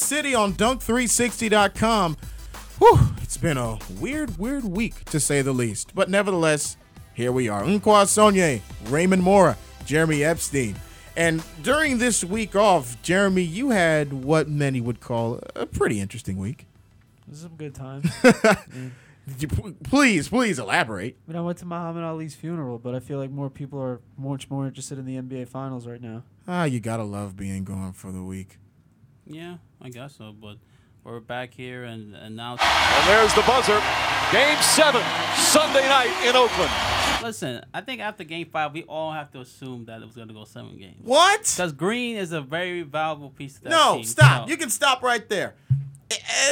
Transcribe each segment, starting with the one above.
City on Dunk360.com. Whew, it's been a weird, weird week to say the least. But nevertheless, here we are. Nkwa Sonye, Raymond Mora, Jeremy Epstein. And during this week off, Jeremy, you had what many would call a pretty interesting week. This is some good p- Please, please elaborate. I mean, I went to Muhammad Ali's funeral, but I feel like more people are much more interested in the NBA Finals right now. Ah, you gotta love being gone for the week. Yeah, I guess so. But we're back here, and, and now, And there's the buzzer. Game seven, Sunday night in Oakland. listen, I think after game five, we all have to assume that it was going to go seven games. What? Because Green is a very valuable piece of that No, team. stop. So- You can stop right there.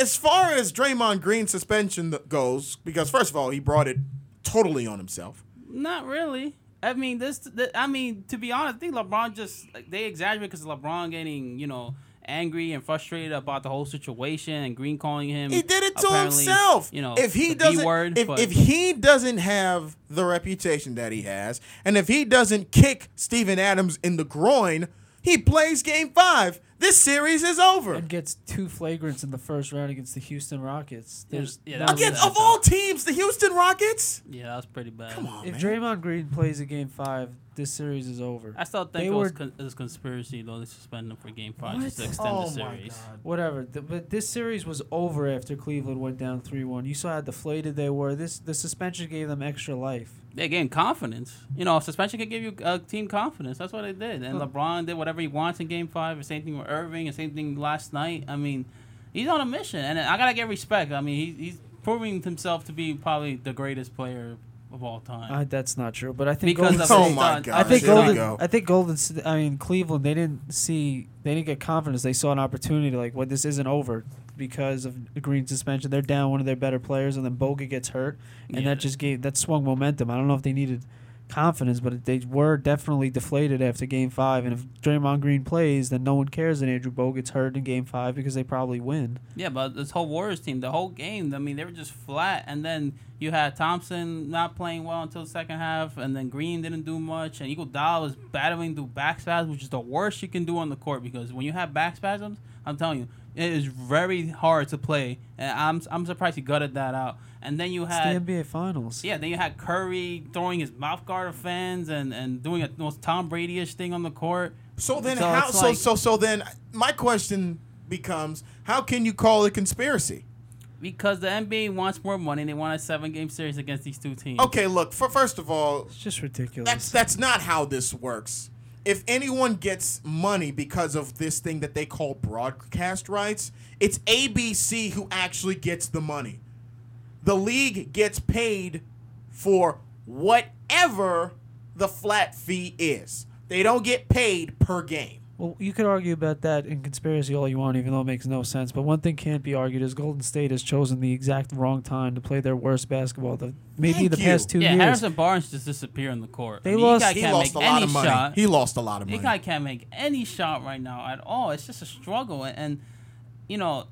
As far as Draymond Green suspension goes, because first of all, he brought it totally on himself. Not really. I mean, this. th- I mean, to be honest, I think LeBron just like, they exaggerate because LeBron getting you know angry and frustrated about the whole situation and Green calling him. He did it to himself. You know, if he doesn't, B-word, if, if he doesn't have the reputation that he has, and if he doesn't kick Steven Adams in the groin, he plays Game Five. This series is over. And gets two flagrants in the first round against the Houston Rockets. There's yeah, no that Again, of all teams, the Houston Rockets. yeah, that's pretty bad. Come on, if man. Draymond Green plays a game five, this series is over. I still They think it was, were- con- it was conspiracy though. They suspended him for game five just to extend Oh the my series. God. Whatever, th- but this series was over after Cleveland went down three one. You saw how deflated they were. This the suspension gave them extra life. They gained confidence. You know, suspension can give you uh, team confidence. That's what they did. And Huh. LeBron did whatever he wants in Game Five. The same thing with Irving. The same thing last night. I mean, he's on a mission, and I gotta get respect. I mean, he, he's proving himself to be probably the greatest player of all time. Uh, that's not true, but I think because Golden of Oh my. God. I think Here Golden. go. I think Golden. I mean Cleveland. They didn't see. They didn't get confidence. They saw an opportunity. Like, what? This isn't over because of the green suspension. They're down one of their better players, and then Bogut gets hurt, and Yeah. that just gave that swung momentum. I don't know if they needed confidence, but they were definitely deflated after Game Five. And if Draymond Green plays, then no one cares that Andrew Bogut gets hurt in Game Five because they probably win. Yeah, but this whole Warriors team, the whole game, I mean, they were just flat. And then you had Thompson not playing well until the second half, and then Green didn't do much. And Iguodala was battling through back spasms, which is the worst you can do on the court because when you have back spasms, I'm telling you, it is very hard to play. And I'm I'm surprised he gutted that out. And then you It's had the NBA Finals. yeah, then you had Curry throwing his mouth guard at fans and, and doing a most Tom Brady-ish thing on the court. So then, So how? it's So like- so so then, my question becomes: How can you call it a conspiracy? Because the NBA wants more money, they want a seven-game series against these two teams. Okay, look. For first of all, It's just ridiculous. That's that's not how this works. If anyone gets money because of this thing that they call broadcast rights, it's ABC who actually gets the money. The league gets paid for whatever the flat fee is. They don't get paid per game. Well, you could argue about that in conspiracy all you want, even though it makes no sense. But one thing can't be argued is Golden State has chosen the exact wrong time to play their worst basketball. The, maybe Thank the you. past two yeah, years. Harrison Barnes just disappeared in the court. They I mean, lost- He, He can't lost a make lot any of money. Shot. He lost a lot of money. This guy can't make any shot right now at all. It's just a struggle, and, and you know,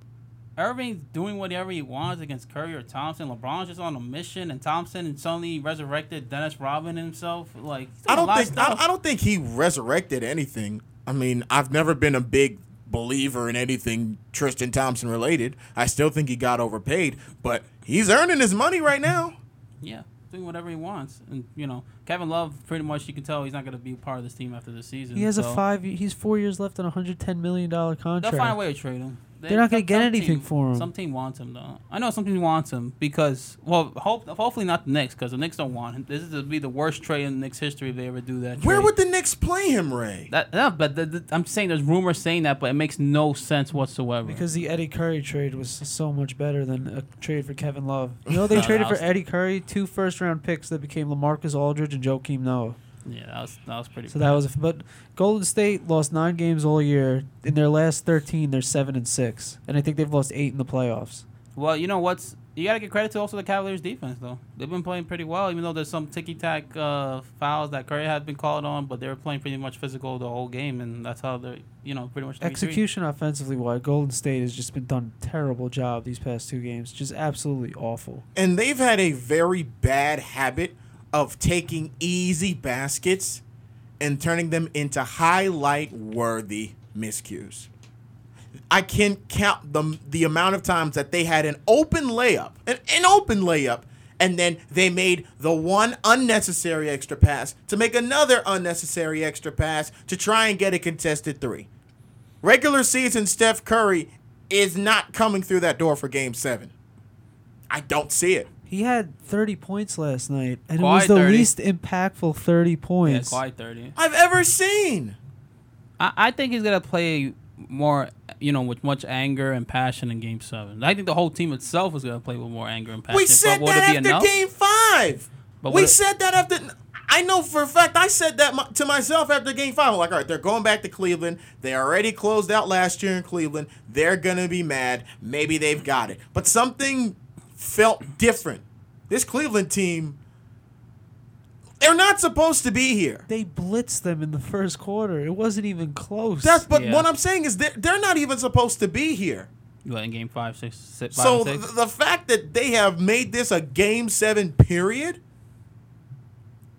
Irving's doing whatever he wants against Curry or Thompson. LeBron's just on a mission, and Thompson and suddenly resurrected Dennis Rodman himself. Like he's doing I a don't think I. I don't think he resurrected anything. I mean, I've never been a big believer in anything Tristan Thompson related. I still think he got overpaid, but he's earning his money right now. Yeah, doing whatever he wants, and you know, Kevin Love pretty much you can tell he's not going to be part of this team after the season. he has a so five. He's four years left on a hundred ten million dollar contract. They'll find a way to trade him. They- They're not gonna get anything team- for him. Some team wants him though. I know some team wants him because well, hope hopefully not the Knicks because the Knicks don't want him. This is to be the worst trade in Knicks history if they ever do that. Where trade. would the Knicks play him, Ray? that? No, but the, the, I'm saying there's rumors saying that, but it makes no sense whatsoever. Because the Eddie Curry trade was so much better than a trade for Kevin Love. You know they No, traded for Eddie Curry two first round picks that became LaMarcus Aldridge and Joakim Noah. Yeah, that was that was pretty. So that was, a, but Golden State lost nine games all year. In their last thirteen, they're seven and six, and I think they've lost eight in the playoffs. Well, you know what's you gotta give credit to also the Cavaliers defense though. They've been playing pretty well, even though there's some ticky tack uh, fouls that Curry has been called on, but they were playing pretty much physical the whole game, and that's how they're you know pretty much 3-3. Execution offensively, Why Golden State has just been done a terrible job these past two games. Just absolutely awful. And they've had a very bad habit of taking easy baskets and turning them into highlight worthy miscues. I can't count the the amount of times that they had an open layup, an, an open layup, and then they made the one unnecessary extra pass to make another unnecessary extra pass to try and get a contested three. Regular season Steph Curry is not coming through that door for game seven. I don't see it. He had 30 points last night, and it was the 30. least impactful 30 Yeah, points. thirty. I've ever seen. I, I think he's gonna play more, you know, with much anger and passion in Game Seven. I think the whole team itself is gonna play with more anger and passion. We said but that it after enough? game five. But we would it- said that after. I know for a fact I said that my, to myself after game five. I'm like, all right, they're going back to Cleveland. They already closed out last year in Cleveland. They're gonna be mad. Maybe they've got it, but something felt different. This Cleveland team, they're not supposed to be here. They blitzed them in the first quarter. It wasn't even close. That's but Yeah. what I'm saying is they're, they're not even supposed to be here. What, in Game Five, six, six, five, So and th- the fact that they have made this a game seven period,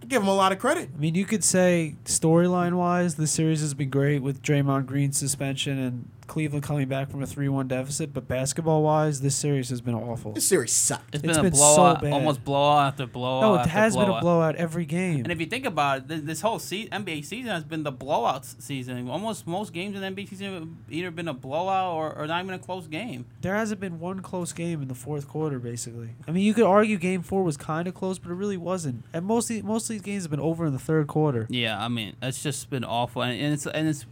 I give them a lot of credit. I mean, you could say storyline wise, the series has been great with Draymond Green's suspension and Cleveland coming back from a 3 1 deficit. But basketball wise, this series has been awful. This series sucked. it's it's been a been so blowout, bad. almost blowout after blowout. No, it after has been a blowout. blowout every game. And if you think about it, this, this whole se- NBA season has been the blowout s- season. Almost most games in the NBA season have either been a blowout or, or not even a close game. There hasn't been one close game in the fourth quarter, basically. I mean, you could argue Game Four was kind of close, but it really wasn't. And most of, the- most of these games have been over in the third quarter. Yeah, I mean, it's just been awful, and, and it's and it's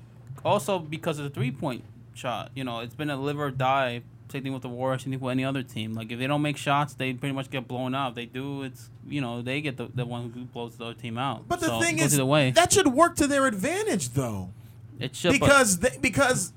also because of the three point shot. You know, it's been a live or die. Same thing with the Warriors, same thing with any other team. Like if they don't make shots, they pretty much get blown out. If they do, it's you know they get the, the one who blows the other team out. But the So, thing is, that should work to their advantage, though, it should because they, because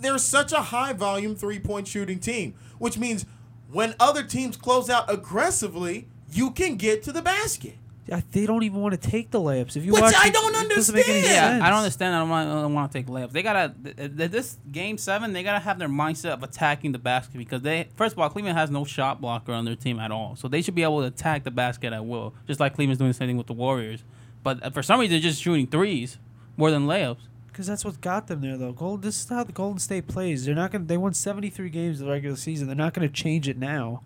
they're such a high volume three point shooting team, which means when other teams close out aggressively, you can get to the basket. Yeah, They don't even want to take the layups. If you Which watch, I don't it doesn't make any understand. Yeah. I don't understand. I don't want, I don't want to take layups. They gotta th- th- this game seven. They gotta have their mindset of attacking the basket because they first of all, Cleveland has no shot blocker on their team at all, so they should be able to attack the basket at will, just like Cleveland's doing the same thing with the Warriors. But uh, for some reason, they're just shooting threes more than layups. Because that's what got them there, though. Gold. This is how the Golden State plays. They're not gonna. They won seventy three games in the regular season. They're not gonna change it now.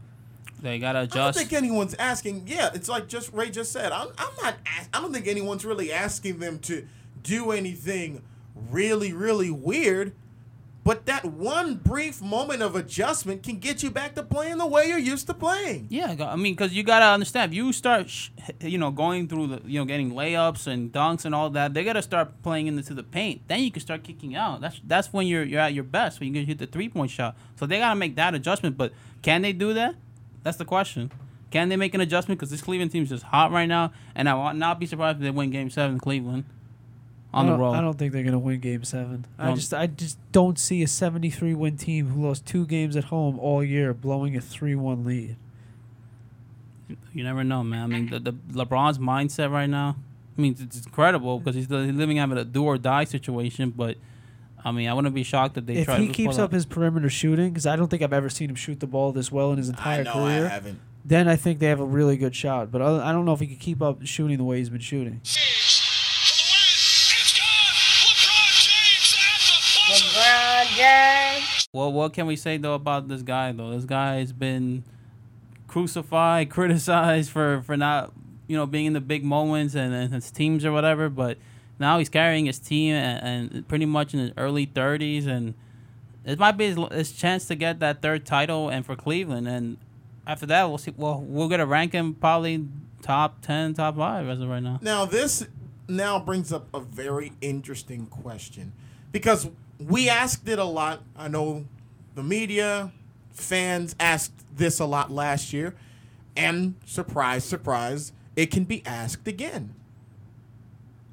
They gotta adjust. I don't think anyone's asking. Yeah, it's like just Ray just said. I'm, I'm not. I don't think anyone's really asking them to do anything really, really weird. But that one brief moment of adjustment can get you back to playing the way you're used to playing. Yeah, I mean, because you gotta understand, if you start, sh- you know, going through the, you know, getting layups and dunks and all that, they gotta start playing into the paint. Then you can start kicking out. That's that's when you're you're at your best when you can hit the three point shot. So they gotta make that adjustment. But can they do that? That's the question. Can they make an adjustment? Because this Cleveland team is just hot right now, and I would not be surprised if they win Game Seven in Cleveland on I the road. I don't think they're gonna win Game Seven. I Don't- just, I just don't see a seventy three win team who lost two games at home all year blowing a three one lead. You never know, man. I mean, the, the LeBron's mindset right now. I mean, it's, it's incredible because he's living out of a do or die situation. But I mean, I wouldn't be shocked if they if try. he to keeps up out- his perimeter shooting, because I don't think I've ever seen him shoot the ball this well in his entire I know career, I haven't. then I think they have a really good shot. But I don't know if he could keep up shooting the way he's been shooting. Well, what can we say though about this guy though? This guy has been crucified, criticized for for not you know being in the big moments and, and his teams or whatever. But now he's carrying his team and, and pretty much in his early thirties, and it might be his, his chance to get that third title and for Cleveland. And after that, we'll see. Well, we're gonna rank him probably top ten, top five as of right now. Now this now brings up a very interesting question because we asked it a lot. I know the media, fans asked this a lot last year, and surprise, surprise, it can be asked again.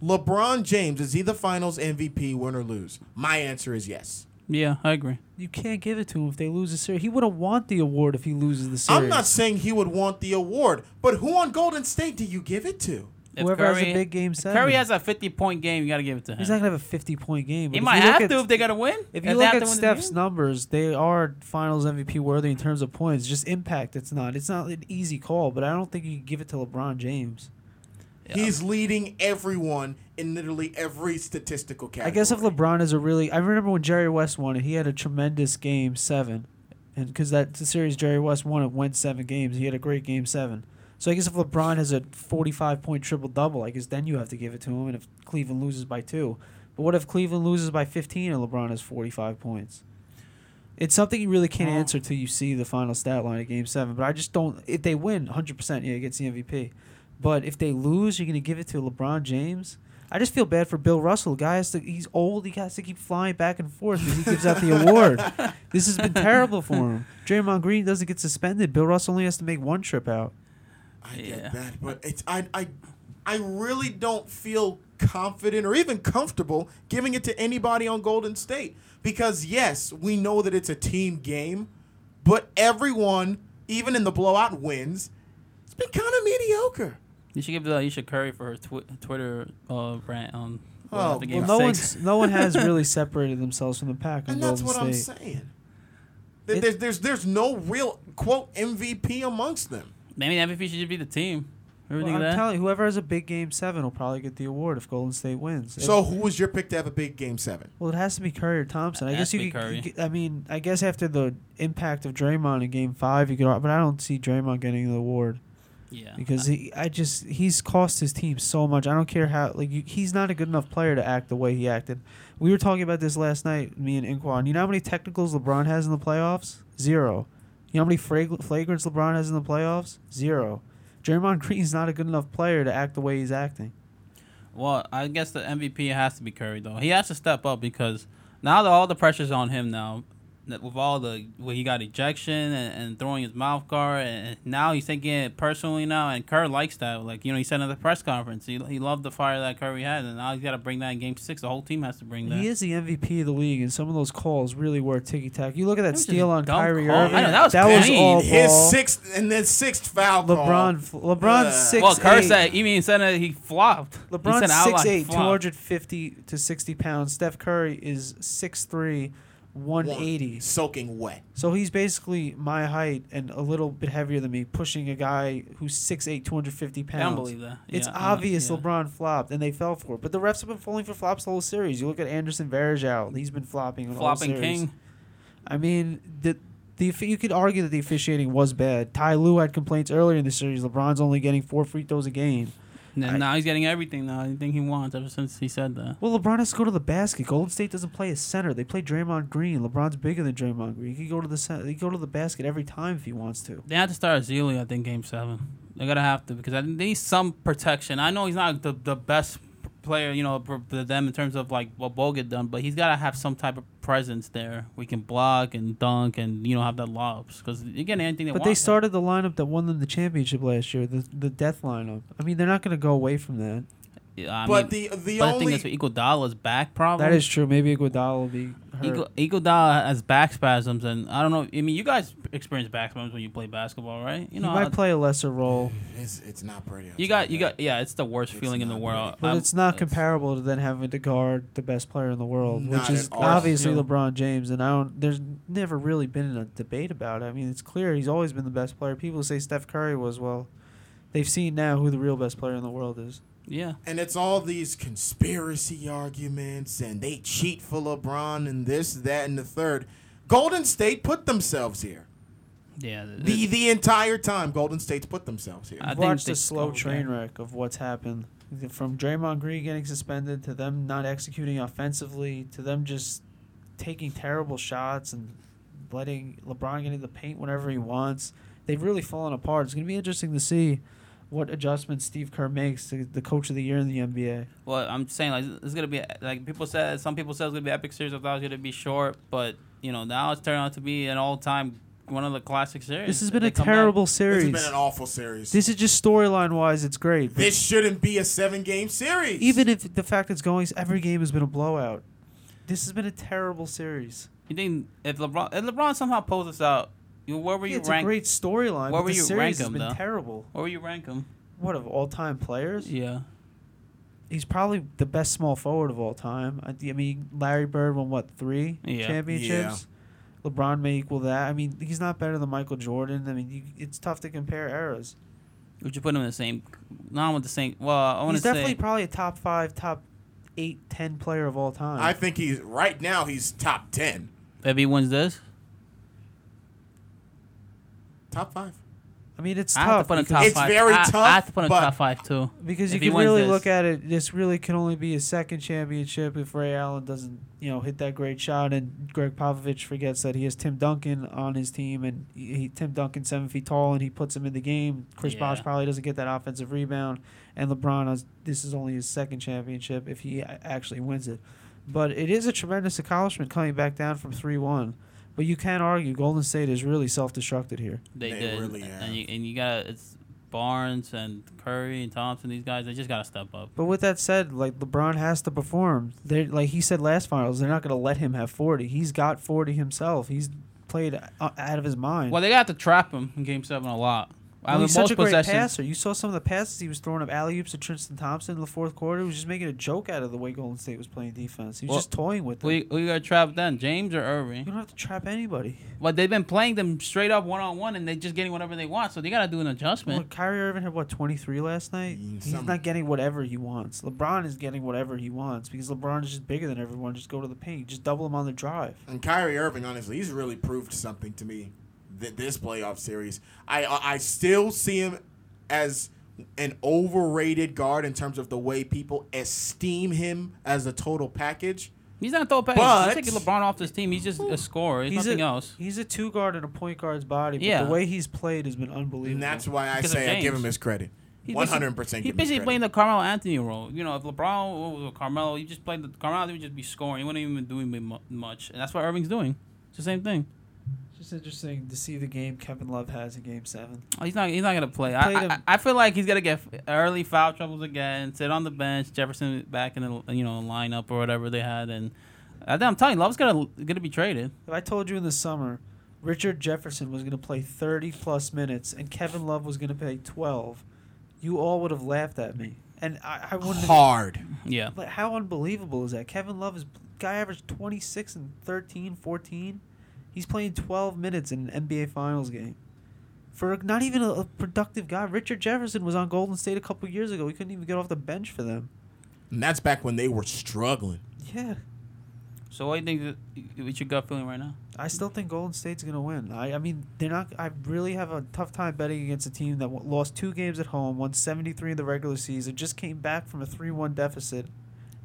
LeBron James is he the Finals MVP, win or lose? My answer is yes. Yeah, I agree. You can't give it to him if they lose the series. He wouldn't want the award if he loses the series. I'm not saying he would want the award, but who on Golden State do you give it to? If Whoever has a big game if seven. Curry has a fifty point game. You gotta give it to him. He's not gonna have a 50 point game. but He might have at- to if they gotta win. If they you look at to the Steph's numbers, they are Finals MVP worthy in terms of points. Just impact, it's not. It's not an easy call, but I don't think you can give it to LeBron James. Yeah. He's leading everyone in literally every statistical category. I guess if LeBron is a really, I remember when Jerry West won it, he had a tremendous game seven, and because that the series Jerry West won it went seven games, he had a great game seven. So I guess if LeBron has a forty-five point triple double, I guess then you have to give it to him, and if Cleveland loses by two, but what if Cleveland loses by fifteen and LeBron has forty-five points? It's something you really can't answer till you see the final stat line of Game Seven. But I just don't. If they win, hundred percent, yeah, he gets the MVP. But if they lose, you're gonna give it to LeBron James. I just feel bad for Bill Russell. Guy has to, he's old. He has to keep flying back and forth when he gives out the award. This has been terrible for him. Draymond Green doesn't get suspended. Bill Russell only has to make one trip out. I Yeah. get that, but it's I I I really don't feel confident or even comfortable giving it to anybody on Golden State because yes, we know that it's a team game, but everyone, even in the blowout wins, it's been kind of mediocre. You should give the Ayesha Curry for her twi- Twitter uh, rant on Oh, uh, the well, game Well, no six. one's no one has really separated themselves from the pack on And that's Golden what State. I'm saying. It- There's, there's there's no real quote MVP amongst them. Maybe the MVP should just be the team. Well, I'm that? telling you, whoever has a big game seven will probably get the award if Golden State wins. If- So who was your pick to have a big game seven? Well, it has to be Curry or Thompson. I It has guess to you be could. Curry. you I mean, I guess after the impact of Draymond in Game Five, you could. But I don't see Draymond getting the award yeah. because he. I just he's cost his team so much. I don't care how like you, he's not a good enough player to act the way he acted. We were talking about this last night, me and Inquan. You know how many technicals LeBron has in the playoffs? Zero. You know how many frag- flagrants LeBron has in the playoffs? Zero. Draymond Green's not a good enough player to act the way he's acting. Well, I guess the MVP has to be Curry though. He has to step up because now that all the pressure's on him now, with all the well, he got ejection and, and throwing his mouth guard, and now he's taking it personally now. And Curry likes that. Like you know, he said at the press conference, he, he loved the fire that Curry had, and now he's got to bring that in Game Six. The whole team has to bring that. He is the MVP of the league, and some of those calls really were ticky tack. You look at that That steal on dumb Kyrie call. Irving. I know, that was clean. all His ball. sixth and then sixth foul call. LeBron, LeBron's Uh, six. well, Curry eight. said even said that he flopped. he LeBron's said six outline eight, two flopped. hundred fifty to sixty pounds. Steph Curry is six three, one eighty. soaking wet. So he's basically my height and a little bit heavier than me, pushing a guy who's 6'8", 250 pounds I pounds. don't believe that. It's Yeah, obvious yeah. LeBron flopped, and they fell for it. But the refs have been falling for flops the whole series. You look at Anderson Varejao; he's been flopping. The flopping whole series. king. I mean, the the you could argue that the officiating was bad. Ty Lue had complaints earlier in the series. LeBron's only getting four free throws a game. And I- now he's getting everything now. Anything he wants ever since he said that. Well, LeBron has to go to the basket. Golden State doesn't play a center. They play Draymond Green. LeBron's bigger than Draymond Green. He can go to the center. He can go to the basket every time if he wants to. They have to start Ezeli, I think, game seven. They're gonna have to because I they need some protection. I know he's not the, the best player, you know, for for them in terms of like what Bogut done, but he's gotta have some type of presence there. We can block and dunk and you know have that lobs because you're anything. They But they started the lineup that won them the championship last year, the the death lineup. I mean, they're not going to go away from that. Yeah, I but mean, the the but the only thing is, Iguodala's back problem. That is true. Maybe Iguodala will be hurt. Iguodala Iguodala has back spasms, and I don't know. I mean, you guys experience back spasms when you play basketball, right? You he know, might play a lesser role, it's, it's not pretty. I'll you got you that. got yeah. It's the worst It's feeling in the not world. but I'm- it's not comparable to then having to guard the best player in the world, which is at all. obviously Yeah. LeBron James. And I don't. There's never really been a debate about it. I mean, it's clear he's always been the best player. People say Steph Curry was well. They've seen now who the real best player in the world is. Yeah. And it's all these conspiracy arguments, and they cheat for LeBron, and this, that, and the third. Golden State put themselves here. Yeah. The the entire time, Golden State's put themselves here. I I've think watched a slow okay. train wreck of what's happened from Draymond Green getting suspended to them not executing offensively to them just taking terrible shots and letting LeBron get in the paint whenever he wants. They've really fallen apart. It's going to be interesting to see what adjustments Steve Kerr makes to the coach of the year in the NBA. Well, I'm saying like it's gonna be like people said. Some people said it's gonna be epic series. I thought it was gonna be short, but you know now it's turned out to be an all time one of the classic series. This has been They a come back- terrible This series. has been an awful series. This is just storyline wise, it's great. This shouldn't be a seven game series. even if the fact it's going, every game has been a blowout. This has been a terrible series. You think if LeBron if LeBron somehow pulls this out, you where were you it's rank? a great storyline. where but would the you series rank has him, been though? terrible. Where would you rank him? What of all time players? Yeah. He's probably the best small forward of all time. I, I mean, Larry Bird won what three Yeah. championships. LeBron may equal that. I mean, he's not better than Michael Jordan. I mean, you, it's tough to compare eras. Would you put him in the same? Not with the same. Well, I want to say He's definitely probably a top five, top eight, ten player of all time. I think he's right now. He's top ten, if he wins this, top five. I mean, it's I have to tough put him because, top It's five. very I, tough, I have to put him but- top five too. because you if he can wins really this. look at it. This really can only be a second championship if Ray Allen doesn't, you know, hit that great shot, and Gregg Popovich forgets that he has Tim Duncan on his team, and he, he- Tim Duncan seven feet tall, and he puts him in the game. Chris Yeah. Bosh probably doesn't get that offensive rebound, and LeBron has this is only his second championship if he a- actually wins it. But it is a tremendous accomplishment coming back down from three one. But you can't argue Golden State is really self destructed here. They, They did, really have. and you, and you got it's Barnes and Curry and Thompson. These guys, they just gotta step up. But with that said, like LeBron has to perform. They like he said last finals, they're not going to let him have 40. He's got 40 himself. He's played uh, out of his mind. Well, they got to trap him in Game Seven a lot. I Well, mean, he's such a great possessions. passer. You saw some of the passes he was throwing up alley oops to Tristan Thompson in the fourth quarter. He was just making a joke out of the way Golden State was playing defense. He was Well, just toying with them. Who you, who you got to trap then? James or Irving? you don't have to trap anybody. But they've been playing them straight up one on one, and they're just getting whatever they want. So they got to do an Well, adjustment. Kyrie Irving had what 23 last night. Mm, He's not getting whatever he wants. LeBron is getting whatever he wants because LeBron is just bigger than everyone. Just go to the paint. Just double him on the drive. And Kyrie Irving, honestly, he's really proved something to me th- this playoff series. I I I still see him as an overrated guard in terms of the way people esteem him as a total package. He's not throw pass. But- He's taking LeBron off this team. He's just a scorer. He's, nothing a, else. He's a two guard in a point guard's body. But Yeah. the way he's played has been unbelievable. And that's why I Because say I give him his credit. He's One basically- hundred percent. He's basically playing the Carmelo Anthony role. You know, if LeBron or Carmelo, you just played the Carmelo, he would just be scoring. He wouldn't even be doing mu- much, and that's what Irving's doing. It's the same thing. It's just interesting to see the game Kevin Love has in Game Seven. Oh, He's not. He's not gonna play. I, I, I feel like he's gonna get early foul troubles again. Sit on the bench. Jefferson back in the you know lineup or whatever they had, and uh, I, I'm telling you, Love's gonna gonna be traded. If I told you in the summer, Richard Jefferson was going to play 30 plus minutes and Kevin Love was going to play 12, you all would have laughed at me. And I, I wouldn't. Have, hard. Yeah. like, how unbelievable is that? Kevin Love is guy averaged 26 and 13, 14. He's playing 12 minutes in an NBA Finals game. For not even a, a productive guy, Richard Jefferson was on Golden State a couple years ago. He couldn't even get off the bench for them. And that's back when they were struggling. Yeah, So what do you think? that- What's your gut feeling right now? I still think Golden State's gonna win. I, I mean, they're not. I really have a tough time betting against a team that w- lost two games at home, won seventy three in the regular season, just came back from a three one deficit,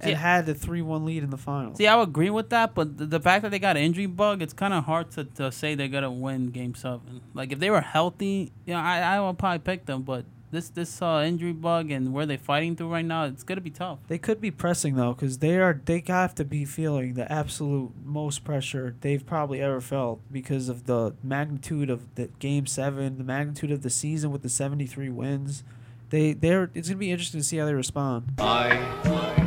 and See, had a three one lead in the finals. See, I would agree with that, but the, the fact that they got an injury bug, it's kind of hard to, to say they're gonna win Game Seven. Like if they were healthy, you know, I I would probably pick them, but this this uh, injury bug and where they're fighting through right now, it's gonna be tough. They could be pressing though, because they are. They have to be feeling the absolute most pressure they've probably ever felt because of the magnitude of the game seven, the magnitude of the season with the seventy three wins. They they're. It's gonna be interesting to see how they respond. I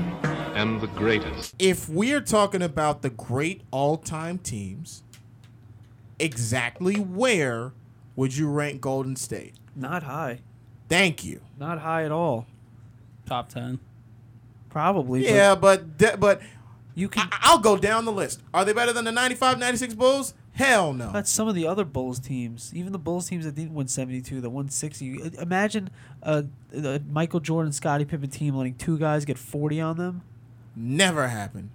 am the greatest. If we're talking about the great all-time teams, exactly where would you rank Golden State? Not high. Thank you. Not high at all. Top ten. Probably. Yeah, but de- but you can. I- I'll go down the list. Are they better than the 95, 96 Bulls? Hell no. That's some of the other Bulls teams. Even the Bulls teams that didn't win 72, that won 60. Imagine a, a Michael Jordan, Scottie Pippen team letting two guys get 40 on them. Never happened.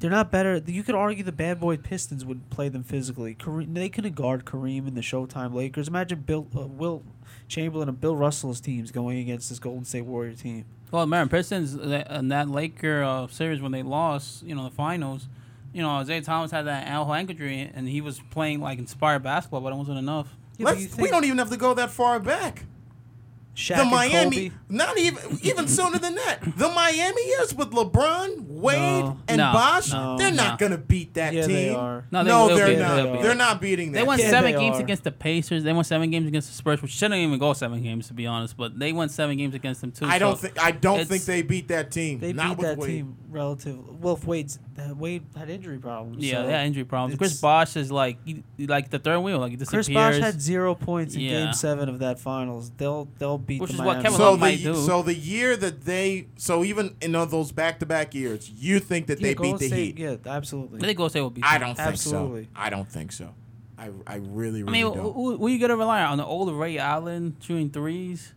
They're not better. You could argue the bad boy Pistons would play them physically. Kareem, they couldn't guard Kareem in the Showtime Lakers. Imagine Bill, uh, Wilt Chamberlain and Bill Russell's teams going against this Golden State Warrior team. Well, Marin Pistons that- in that Laker uh, series when they lost, you know, the finals. You know, Isiah Thomas had that ankle injury, and he was playing like inspired basketball, but it wasn't enough. Yeah, Let's, you we don't even have to go that far back. Shaq the Miami, not even even sooner than that. The Miami years with LeBron, Wade, No. and No, Bosh, no, they're no. not gonna beat that Yeah, team. they are. No, they no they're be. not. They'll be. They're not beating that. They won Yeah, seven they games are. against the Pacers. They won seven games against the Spurs, which shouldn't even go seven games to be honest. But they won seven games against them too. I don't think. I don't think they beat that team. They not beat with that Wade. team relative. Well, if Wade's uh, Wade had injury problems. Yeah, so they had injury problems. Chris it's- Bosh is like he- like the third wheel, like he disappears. Chris disappears. Bosh had zero points in Yeah. Game Seven of that finals. They'll they'll beat Which the is what Miami. Kevin So Love the might do. so the year that they so even in those back to back years, you think that Yeah, they Golden beat the State, Heat? Yeah, absolutely. I think Golden State will beat I them. don't think Absolutely. so. I don't think so. I, I really, I really mean, don't. who, who, who you gonna rely on? On the old Ray Allen shooting threes?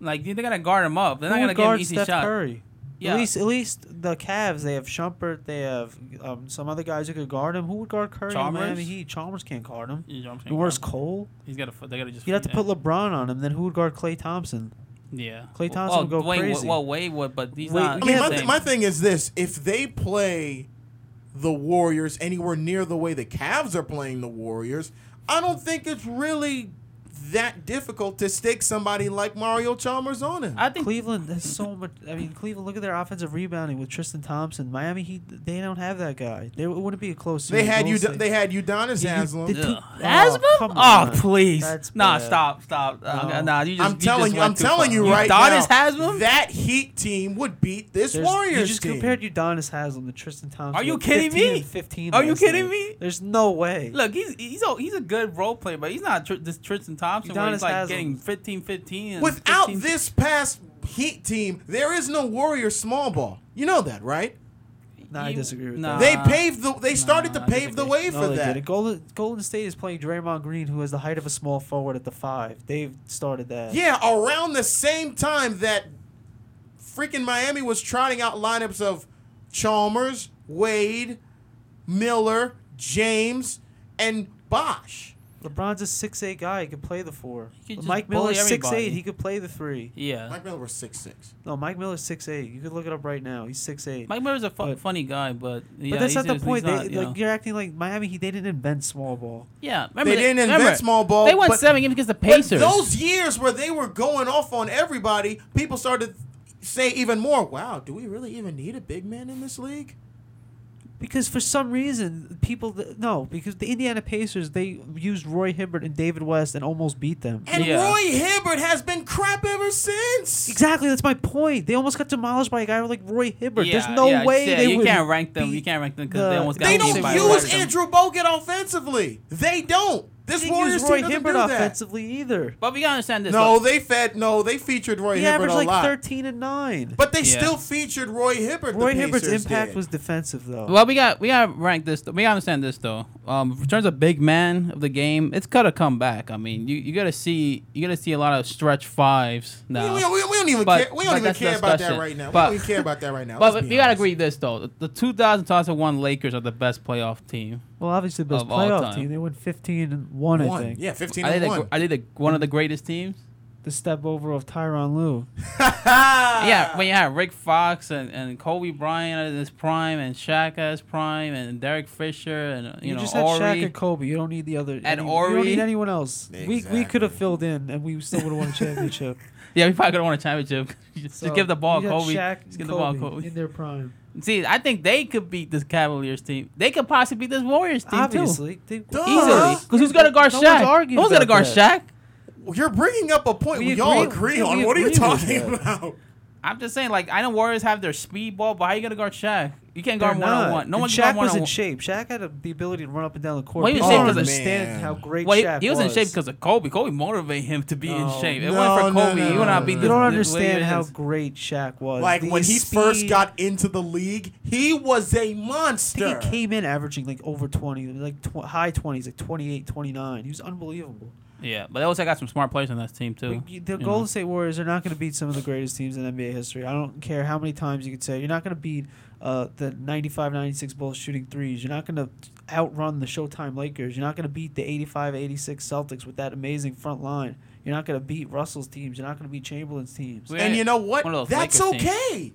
Like they gotta guard him up. They're not gonna give him guard easy Steph shot. Curry? Yeah. At least, at least the Cavs, they have Shumpert, they have um, some other guys who could guard him. Who would guard Curry in Chalmers? Miami Heat? Chalmers can't guard him. You know what I'm saying? Norris Cole? He's got to. They gotta just. You'd have to put LeBron on him. Then who would guard Klay Thompson? Yeah. Klay Thompson well, would go Dwyane, crazy. Well, Wade would, but he's Wade- not. I mean, Yeah, my, th- my thing is this: if they play the Warriors anywhere near the way the Cavs are playing the Warriors, I don't think it's really that difficult to stick somebody like Mario Chalmers on him. I think Cleveland has so much. I mean, Cleveland. Look at their offensive rebounding with Tristan Thompson. Miami Heat. They don't have that guy. They it wouldn't be a close. they had you. Golden State- They had Udonis You- you- Haslem. the two- Ugh. Oh, Haslem? come Oh, please. That's Nah, bad. stop, stop. Uh, No. nah, you just, I'm you telling just you, I'm telling far. you right Udonis now, Haslem? that Heat team would beat this There's- Warriors You just team. compared Udonis Haslem to Tristan Thompson. Are you kidding 15 me? Fifteen. Are you kidding night. me? There's no way. Look, he's he's a, he's a good role player, but he's not tr- this Tristan Thompson where he's like getting 15, 15. Without 15 this past Heat team, there is no Warrior small ball. You know that, right? no, I disagree with nah. that. They paved the. They started nah, to pave the way No, for they that. didn't. Golden Golden State is playing Draymond Green, who has the height of a small forward at the five. They've started that. Yeah, around the same time that freaking Miami was trotting out lineups of Chalmers, Wade, Miller, James, and Bosh. LeBron's a six eight guy. He could play the four. He could just Mike bully Miller's six everybody. eight. He could play the three. Yeah. Mike Miller was six six. No, Mike Miller's six eight. You could look it up right now. He's six eight. Mike Miller's a fu- But- funny guy, but yeah, but that's he's not the just- point. he's not, they, you like you're acting like Miami. He they didn't invent small ball. yeah, remember They didn't invent remember, small ball. They won but- seven games against the But Pacers. those years where they were going off on everybody, people started to say even more. Wow, do we really even need a big man in this league? Because for some reason, people th- no. Because the Indiana Pacers they used Roy Hibbert and David West and almost beat them. And Yeah. Roy Hibbert has been crap ever since. Exactly, that's my point. They almost got demolished by a guy like Roy Hibbert. yeah, There's no yeah, way yeah, they you would can't rank them. You beat can't rank them because the- they almost got They Don't beat don't by use Western. Andrew Bogut offensively. They don't. This They didn't Warriors use team Roy doesn't Hibbert do that. offensively either. But we gotta understand this. No, though. they fed. No, they featured Roy He Hibbert averaged a like lot. 13 and nine. But they Yeah. still featured Roy Hibbert. the Roy Hibbert's Pacers impact did. was defensive though. Well, we got we got to rank this. We gotta understand this though. Um, in terms of big man of the game, it's gotta come back. I mean, you, you gotta see you gotta see a lot of stretch fives now. We, we, we don't even But- care. We don't even that's care about that discussion. right now. But- we don't even care about that right now. but Let's we be gotta honest. agree this though. The, the 2001 Lakers are the best playoff team. Well, obviously the best Of all playoff time. team. They won 15 and one, I One. think. Yeah, fifteen Are they, and the, one. gr- are they the, one of the greatest teams? The step over of Tyronn Lue. yeah, when you have Rick Fox and, and Kobe Bryant at his prime and Shaq at his prime and Derek Fisher and uh, you, You, know just had Shaq Ori. and Kobe. You don't need the other. And any, You Ori. don't need anyone else. We we Exactly. could have filled in and we still would have won a championship. Yeah, we probably could have won a championship. just, So, just give the ball you had Kobe. Shaq Just and give the ball Kobe Kobe. in their prime. See, I think they could beat this Cavaliers team. They could possibly beat this Warriors team Obviously, they, Duh. too. Easily. Because who's gonna guard No Shaq? arguing Who's gonna guard that. Shaq? You're bringing up a point we, We all agree- agree on. we What are you talking about? I'm just saying, like, I know Warriors have their speed ball, but how are you gonna guard Shaq? You can't guard one on one. No one Shaq can guard one Shaq was in shape. Shaq had a, the ability to run up and down the court. Well, he was People don't shape 'cause of- understand Man. how great Well, he, Shaq he was, was in shape because of Kobe. Kobe motivated him to be in shape. It No, went for Kobe. no, you would not no, be no. the, You don't the understand it how is. great Shaq was. Like The when he first got into the league, he was a I monster. think he came in averaging like over 20, like tw- high 20s, like 28, 29. He was unbelievable. Yeah, but they also got some smart players on that team too. The you Golden know. State Warriors are not going to beat some of the greatest teams in NBA history. I don't care how many times you could say. You're not going to beat uh, the 95 96 Bulls shooting threes. You're not going to outrun the Showtime Lakers. You're not going to beat the 85 86 Celtics with that amazing front line. You're not going to beat Russell's teams. You're not going to beat Chamberlain's teams. And you know what? One of those That's Lakers teams. okay.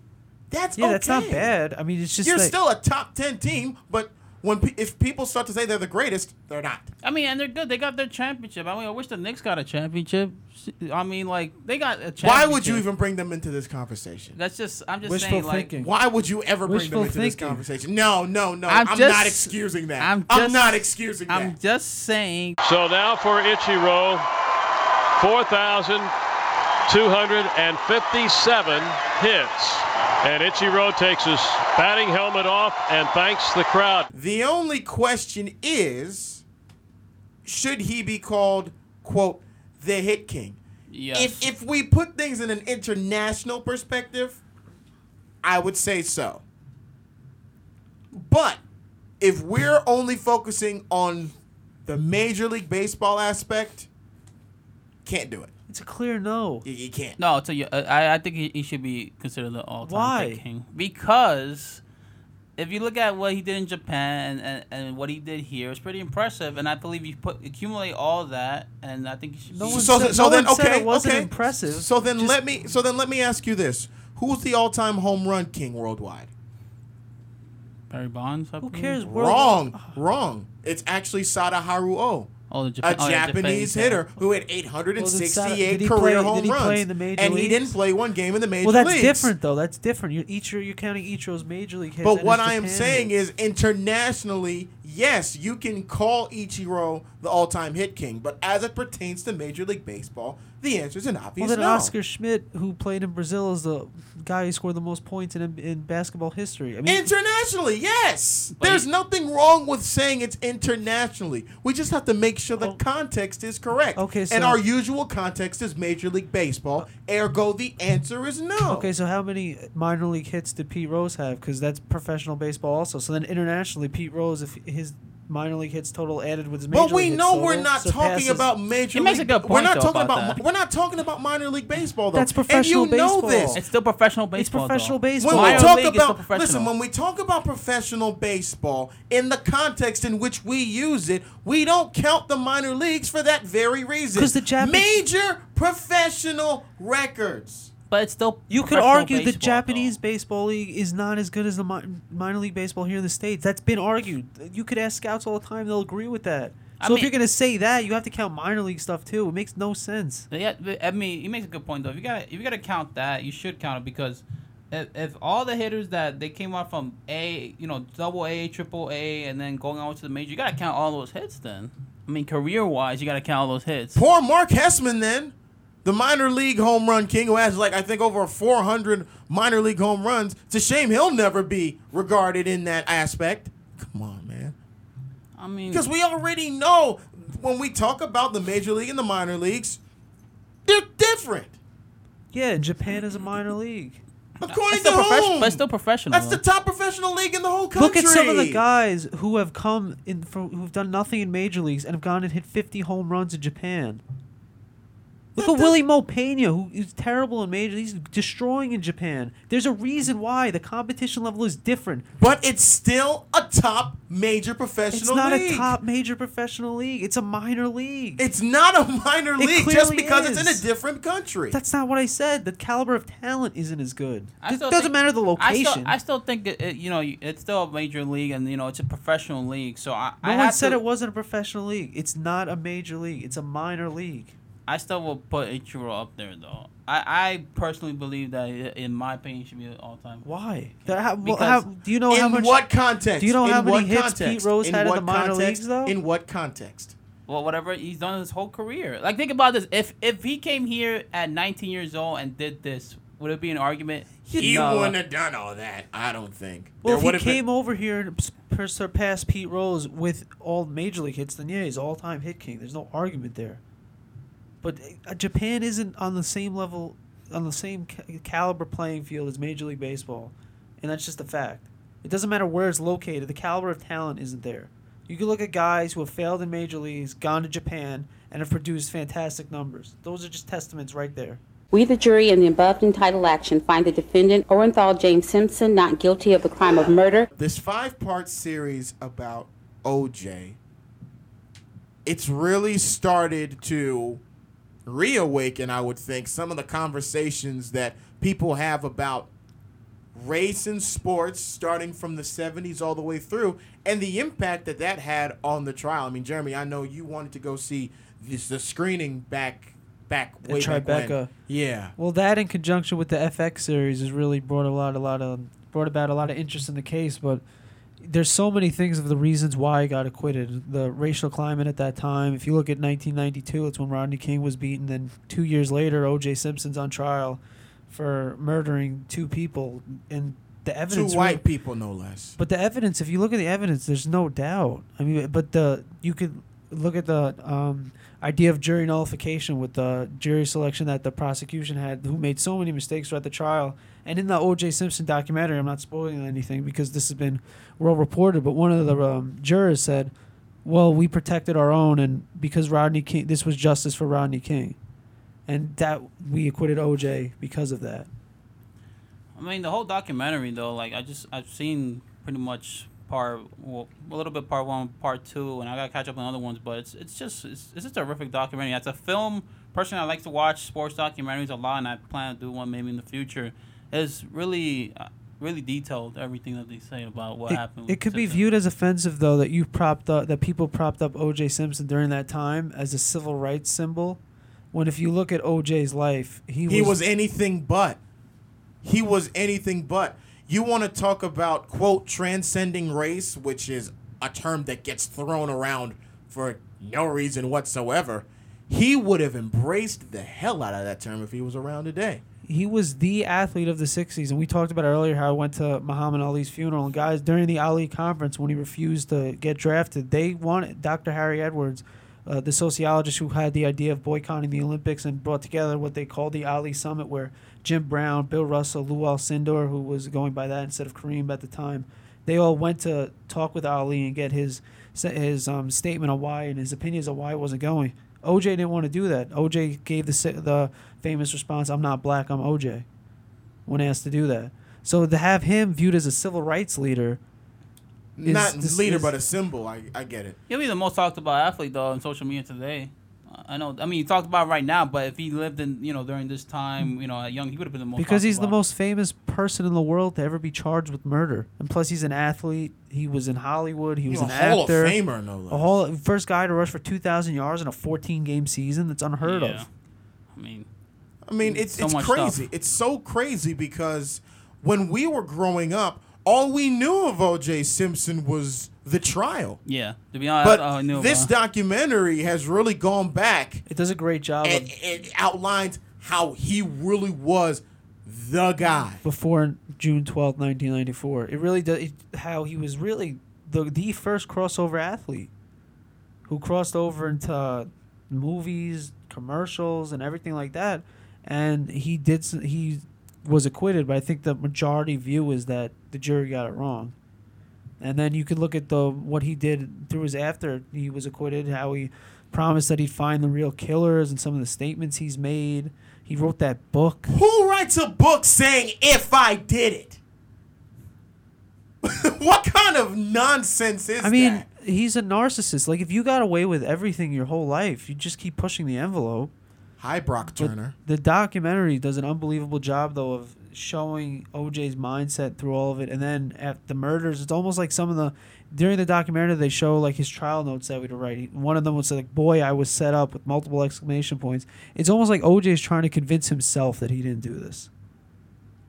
That's Yeah, okay. that's not bad. I mean, it's just You're like, still a top ten team, but when pe- if people start to say they're the greatest, they're not. I mean, and they're good. They got their championship. I mean, I wish the Knicks got a championship. I mean, like they got a championship. Why would you even bring them into this conversation? That's just. I'm just Wishful saying, like. thinking. Why would you ever bring Wishful them into this conversation? No, no, no. I'm I'm, just- not excusing that. I'm I'm, just- not excusing I'm that. just saying. So now for Ichiro, 4,257 hits. And Ichiro takes his batting helmet off and thanks the crowd. The only question is, should he be called quote the hit king? Yes. If if we put things in an international perspective, I would say so. But if we're only focusing on The Major League Baseball aspect, can't do it. It's a clear no. You, you can't. No, to you, uh, I I think he, he should be considered the all-time Why? hit king because if you look at what he did in Japan and, and, and what he did here, it's pretty impressive. And I believe you put accumulate all that, and I think he should. No be, one so, said- so no then one said okay, it wasn't okay. impressive. So then Just- let me so then let me ask you this: Who's the all-time home run king worldwide? Barry Bonds. I Who believe. cares? Wrong, wrong. It's actually Sadaharu O. Oh, the a Japan, oh, yeah, Japanese Japan, hitter who had Well, did 868 Sada- did he career play- home did he runs, play in the major and he didn't play one game in the major Well, that's leagues. different though. That's different. You're Ichiro, you're counting Ichiro's major league hits. But and what his I am Japan saying hits. is, internationally, yes, you can call Ichiro the all-time hit king, but as it pertains to Major League Baseball, the answer is an obvious Well, then no. Oscar Schmidt, who played in Brazil, is the guy who scored the most points in in basketball history. I mean, Internationally, yes. There's nothing wrong with saying it's internationally. We just have to make sure the Oh. context is correct. Okay, so- and our usual context is Major League Baseball. Uh, Ergo, the answer is no. okay, so how many minor league hits did Pete Rose have? Because that's professional baseball also. So then internationally, Pete Rose, if his minor league hits total added with his major league. But we league hits know we're total, not surpasses- talking about major. He makes league, a good We're point, not though, talking about about. that. We're not talking about minor league baseball though. That's professional and you know baseball. this. It's still professional baseball. It's professional though. baseball. When Minor we talk league is still about professional. listen, when we talk about professional baseball in the context in which we use it, we don't count the minor leagues for that very reason. 'Cause the Jap- major professional records. But it's still You could professional argue the Japanese though. baseball league is not as good as the mi- minor league baseball here in the states. That's been argued. You could ask scouts all the time; they'll agree with that. I So if you're gonna say that, you have to count minor league stuff too. It makes no sense. Yeah, but, I mean, he makes a good point though. If you got if you got to count that, you should count it because if, if all the hitters that they came out from A, you know, double A, triple A, and then going on to the major, you got to count all those hits. Then, I mean, career wise, you got to count all those hits. Poor Mark Hessman then. The minor league home run king who has like I think over 400 minor league home runs. It's a shame he'll never be regarded in that aspect. Come on, man. I mean, Because we already know when we talk about the major league and the minor leagues, they're different. Yeah, Japan is a minor league. According it's to still, professional, whom? but still professional. That's the top professional league in the whole country. Look at some of the guys who have come in from who've done nothing in major leagues and have gone and hit 50 home runs in Japan. Look That at Willie Mo Pena, who is terrible in major. He's destroying in Japan. There's a reason why the competition level is different. But it's still a top major professional league. It's not league. a top major professional league. It's a minor league. It's not a minor It league just clearly because it's in a different country. That's not what I said. The caliber of talent isn't as good. I It still doesn't think- matter the I location. still, I still think it, it, you know it's still a major league and you know it's a professional league. So I, no I one have said to, it wasn't a professional league. It's not a major league. It's a minor league. I still will put Ichiro up there though. I, I personally believe that in my opinion should be an all time. Why? That- how- well, Because- how- do you know in how much? what context? Do you know in how many hits context? Pete Rose in had in what the minor context? leagues, though? In what context? Well, whatever he's done his whole career. Like think about this: if if he came here at 19 years old and did this, would it be an argument? He No. wouldn't have done all that. I don't think. well, There if he would've been- came over here and surpassed Pete Rose with all major league hits, then yeah, he's all-time hit king. There's no argument there. But uh, Japan isn't on the same level, on the same caliber playing field as Major League Baseball, and that's just a fact. It doesn't matter where it's located; the caliber of talent isn't there. You can look at guys who have failed in major leagues, gone to Japan, and have produced fantastic numbers. Those are just testaments right there. We, the jury, in the above entitled action, find the defendant, Orenthal James Simpson, not guilty of the crime of murder. this five part series about OJ, it's really started to reawaken, I would think, some of the conversations that people have about race in sports starting from the 70s all the way through and the impact that that had on the trial. I mean, Jeremy, I know you wanted to go see this the screening back back way back when. Tribeca. Yeah. Well, that in conjunction with the FX series has really brought a lot, a lot of, brought about a lot of interest in the case. But there's so many things of the reasons why he got acquitted. The racial climate at that time. If you look at 1992, it's when Rodney King was beaten. Then two years later, O.J. Simpson's on trial for murdering two people, and the evidence. Two white really- people no less. but the evidence, if you look at the evidence, there's no doubt. I mean, but the you could look at the um, idea of jury nullification with the jury selection that the prosecution had, who made so many mistakes throughout the trial. And in the O.J. Simpson documentary, I'm not spoiling anything because this has been well reported. But one of the um, jurors said, well, we protected our own, and because Rodney King, this was justice for Rodney King, and that we acquitted OJ because of that. I mean, the whole documentary though, like I just I've seen pretty much part well, a little bit part one, part two, and I gotta catch up on other ones. But it's it's just it's, it's just a terrific documentary. It's a film. person, I like to watch sports documentaries a lot, and I plan to do one maybe in the future. It's really uh, really detailed everything that they say about what it, happened. it could be viewed as offensive though that you propped up that people propped up OJ Simpson during that time as a civil rights symbol, when if you look at OJ's life, he, He was anything but. He was anything but. You want to talk about quote transcending race, which is a term that gets thrown around for no reason whatsoever. He would have embraced the hell out of that term if he was around today. he was the athlete of the 60s and we talked about earlier how I went to Muhammad Ali's funeral and guys during the Ali conference when he refused to get drafted they wanted Dr. Harry Edwards uh, the sociologist who had the idea of boycotting the Olympics and brought together what they called the Ali Summit where Jim Brown, Bill Russell, Lew Alcindor who was going by that instead of Kareem at the time they all went to talk with Ali and get his his um, statement on why and his opinions on why it wasn't going. OJ didn't want to do that. OJ gave the the famous response, "I'm not black, I'm OJ," when asked to do that. So to have him viewed as a civil rights leader, Is Not this- leader, is- but a symbol. I, I get it. He'll be the most talked about athlete though on social media today. I know. I mean, he talked about it right now, but if he lived in you know during this time, you know, young, he would have been the most. because talked he's the most famous person in the world to ever be charged with murder, and plus he's an athlete. He was in Hollywood. He was He's an a Hall actor. of Famer, no less. A whole first guy to rush for two thousand yards in a fourteen game season. That's unheard Yeah. of. I mean, I mean, it's So it's crazy. stuff. It's so crazy because when we were growing up, all we knew of O.J. Simpson was the trial. yeah. To be honest, But I knew this about- documentary has really gone back It does a great job and of it outlines how he really was the guy. before June twelfth, nineteen ninety four. It really does it, how he was really the the first crossover athlete who crossed over into movies, commercials, and everything like that. And he did s- he was acquitted, but I think the majority view is that the jury got it wrong. And then you could look at the what he did through his after he was acquitted, how he promised that he'd find the real killers and some of the statements he's made. He wrote that book. Who writes a book saying if I did it? what kind of nonsense is that? I mean, that? he's a narcissist. Like if you got away with everything your whole life, you just keep pushing the envelope. Hi, Brock But Turner. The documentary does an unbelievable job though of showing OJ's mindset through all of it, and then at the murders, it's almost like some of the during the documentary they show like his trial notes that we to writing. One of them was like, "Boy, I was set up with multiple exclamation points." It's almost like OJ is trying to convince himself that he didn't do this.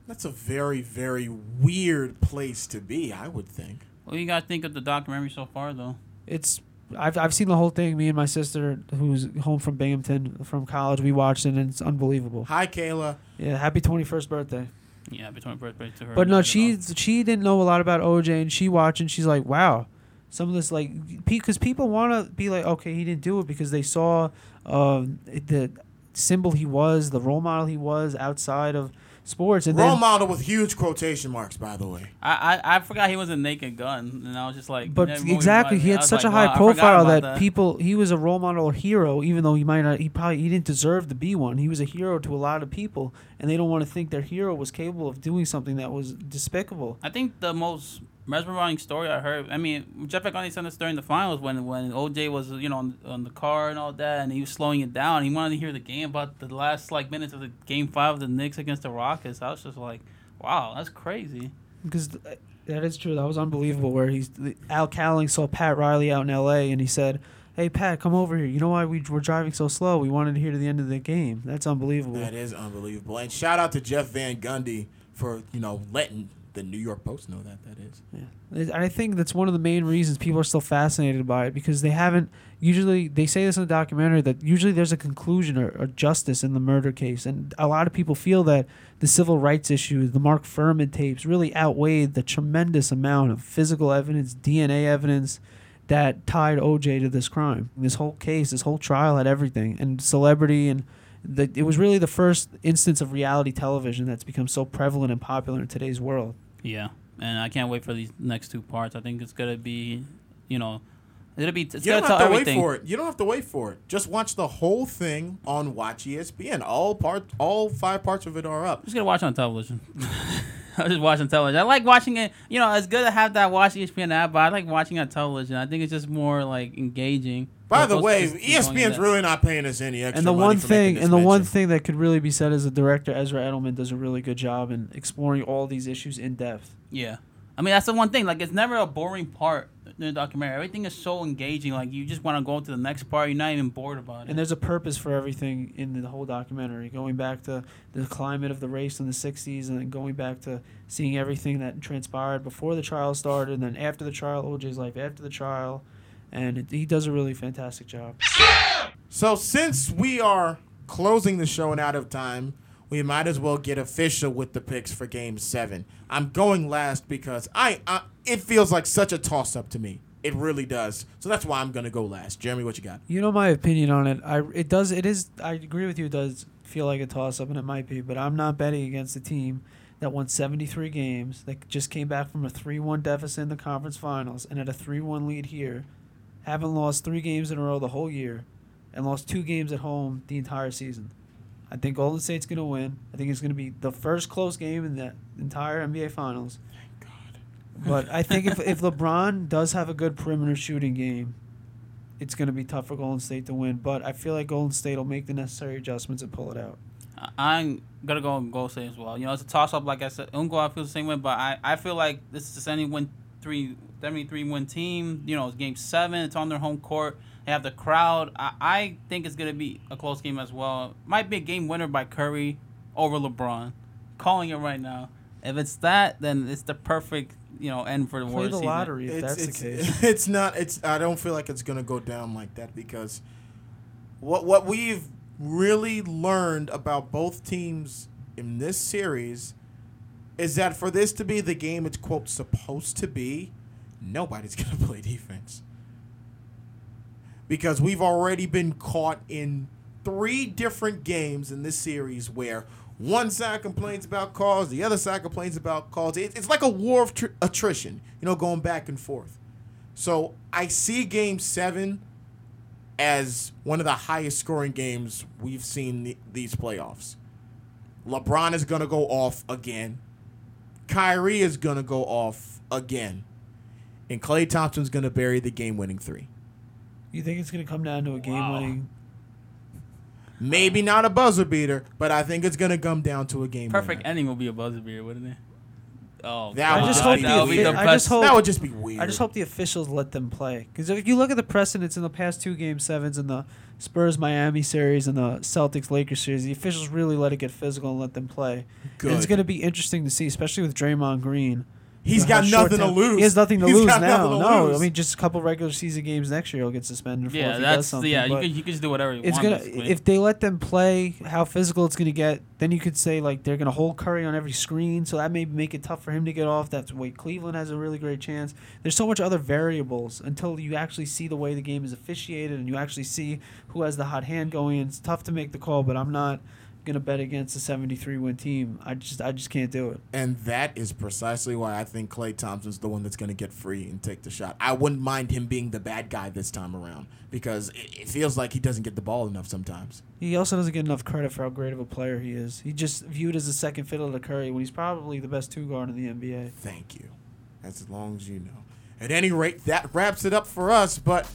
That's a very, very weird place to be, I would think. What do you guys think of the documentary so far, though? It's I've I've seen the whole thing. Me and my sister, who's home from Binghamton from college, we watched it, and it's unbelievable. Hi, Kayla. Yeah, happy twenty first birthday. Yeah, between birthday to her. But no, I don't she she didn't know a lot about OJ, and she watched and she's like, wow, some of this like because people want to be like, okay, he didn't do it because they saw um, the symbol he was, the role model he was outside of sports, and Role then. model with huge quotation marks, by the way. I, I I forgot he was a naked gun, and I was just like. But that exactly, he had such like, a high wow, profile about that, people. He was a role model or hero, even though he might not. He probably he didn't deserve to be one. He was a hero to a lot of people, and they don't want to think their hero was capable of doing something that was despicable. I think the most mesmerizing story I heard. I mean, Jeff McConaughey sent us during the finals when when OJ was you know on, on the car and all that, and he was slowing it down. He wanted to hear the game about the last like minutes of the game five of the Knicks against the Rockets. I was just like, wow, that's crazy. Because th- that is true. That was unbelievable. Where he's Al Cowling saw Pat Riley out in L.A. and he said, "Hey Pat, come over here. You know why we were driving so slow? We wanted to hear to the end of the game. That's unbelievable." That is unbelievable. And shout out to Jeff Van Gundy for, you know, letting the New York Post know that that is. And I think that's one of the main reasons people are still fascinated by it because they haven't usually they say this in the documentary that usually there's a conclusion or, or justice in the murder case and a lot of people feel that the civil rights issues the mark Fuhrman tapes really outweighed the tremendous amount of physical evidence dna evidence that tied oj to this crime. This whole case this whole trial had everything and celebrity and the, it was really the first instance of reality television that's become so prevalent and popular in today's world Yeah, and I can't wait for these next two parts. I think it's gonna be, you know, It'll be. It's You gonna don't have to everything. wait for it. You don't have to wait for it. Just watch the whole thing on Watch ESPN. All part, all five parts of it are up. I'm just gonna watch on television. I just watch on television. I like watching it. You know, it's good to have that watch ESPN app, but I like watching on television. I think it's just more like engaging. By the way, to just keep going in ESPN's really not paying us any extra And the money one for thing, and the one thing that could really be said is the director Ezra Edelman does a really good job in exploring all these issues in depth. Yeah. I mean, that's the one thing. Like, it's never a boring part in the documentary. Everything is so engaging. Like, you just want to go to the next part. You're not even bored about it. And there's a purpose for everything in the whole documentary, going back to the climate of the race in the 60s and then going back to seeing everything that transpired before the trial started and then after the trial, OJ's life after the trial. And he does a really fantastic job. So since we are closing the show and out of time, we might as well get official with the picks for Game Seven. I'm going last because I, I it feels like such a toss up to me. It really does. So that's why I'm gonna go last. Jeremy, what you got? You know my opinion on it. I it does it is I agree with you. It does feel like a toss up, and it might be, but I'm not betting against a team that won 73 games that just came back from a 3-1 deficit in the conference finals and had a 3-1 lead here, haven't lost three games in a row the whole year, and lost two games at home the entire season. I think Golden State's gonna win. I think it's gonna be the first close game in the entire NBA Finals. Thank God. But I think if, if LeBron does have a good perimeter shooting game, it's going to be tough for Golden State to win. But I feel like Golden State will make the necessary adjustments and pull it out. I- I'm gonna go on Golden State as well. You know, it's a toss up. Like I said, Ungo, I feel the same way, but I, I feel like this is just any win three, 73 win team. You know, it's game seven. It's on their home court. They have the crowd. I, I think it's gonna be a close game as well. Might be a game winner by Curry over LeBron. Calling it right now. If it's that, then it's the perfect you know end for the Play Warriors the season. lottery if that's it's, the case. it's not. It's. I don't feel like it's gonna go down like that because what what we've really learned about both teams in this series is that for this to be the game it's quote supposed to be, nobody's gonna play defense because we've already been caught in three different games in this series where one side complains about calls, the other side complains about calls. It's like a war of tr- attrition, you know, going back and forth. So I see Game Seven as one of the highest scoring games we've seen the, these playoffs. LeBron is gonna go off again. Kyrie is gonna go off again, and Klay Thompson's gonna bury the game-winning three. You think it's going to come down to a game winning? Maybe uh, not a buzzer beater, but I think it's gonna come down to a game. Winning. Perfect winner. ending will be a buzzer beater, wouldn't it? Oh, That I would just just hope be the, that would be the I just hope That would just be weird. I just hope the officials let them play. Because if you look at the precedents in the past two game sevens in the Spurs Miami series and the Celtics Lakers series, the officials really let it get physical and let them play. And it's going to be interesting to see, especially with Draymond Green. He's How got nothing to lose. He has nothing to He's lose got now. nothing to no, lose. I mean just a couple regular season games next year he'll get suspended for Yeah, if he does that's something. yeah. You but could you could just do whatever you it's want. gonna basically. if they let them play how physical it's gonna get. Then you could say like they're gonna hold Curry on every screen, so that may make it tough for him to get off. That's why Cleveland has a really great chance. There's so much other variables until you actually see the way the game is officiated and you actually see who has the hot hand going. It's tough to make the call, but I'm not gonna bet against a 73 win team. I just I just can't do it. And that is precisely why I think Klay Thompson's the one that's going to get free and take the shot. I wouldn't mind him being the bad guy this time around because it, it feels like he doesn't get the ball enough sometimes. He also doesn't get enough credit for how great of a player he is. He just viewed as a second fiddle to Curry when he's probably the best two guard in the NBA. Thank you. As long as you know. At any rate, that wraps it up for us. But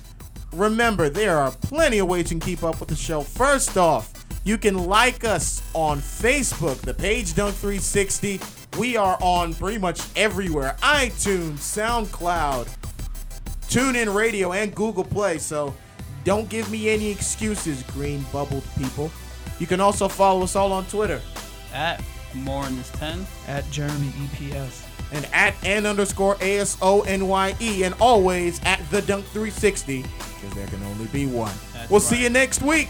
remember, there are plenty of ways you can keep up with the show. First off, you can like us on Facebook, the page Dunk 360. We are on pretty much everywhere iTunes, SoundCloud, TuneIn Radio, and Google Play. So don't give me any excuses, green bubbled people. You can also follow us all on Twitter. at more in this ten. At Jeremy EPS. And at n underscore a s o n y e, and always at the Dunk 360 because there can only be one. That's we'll see you next week.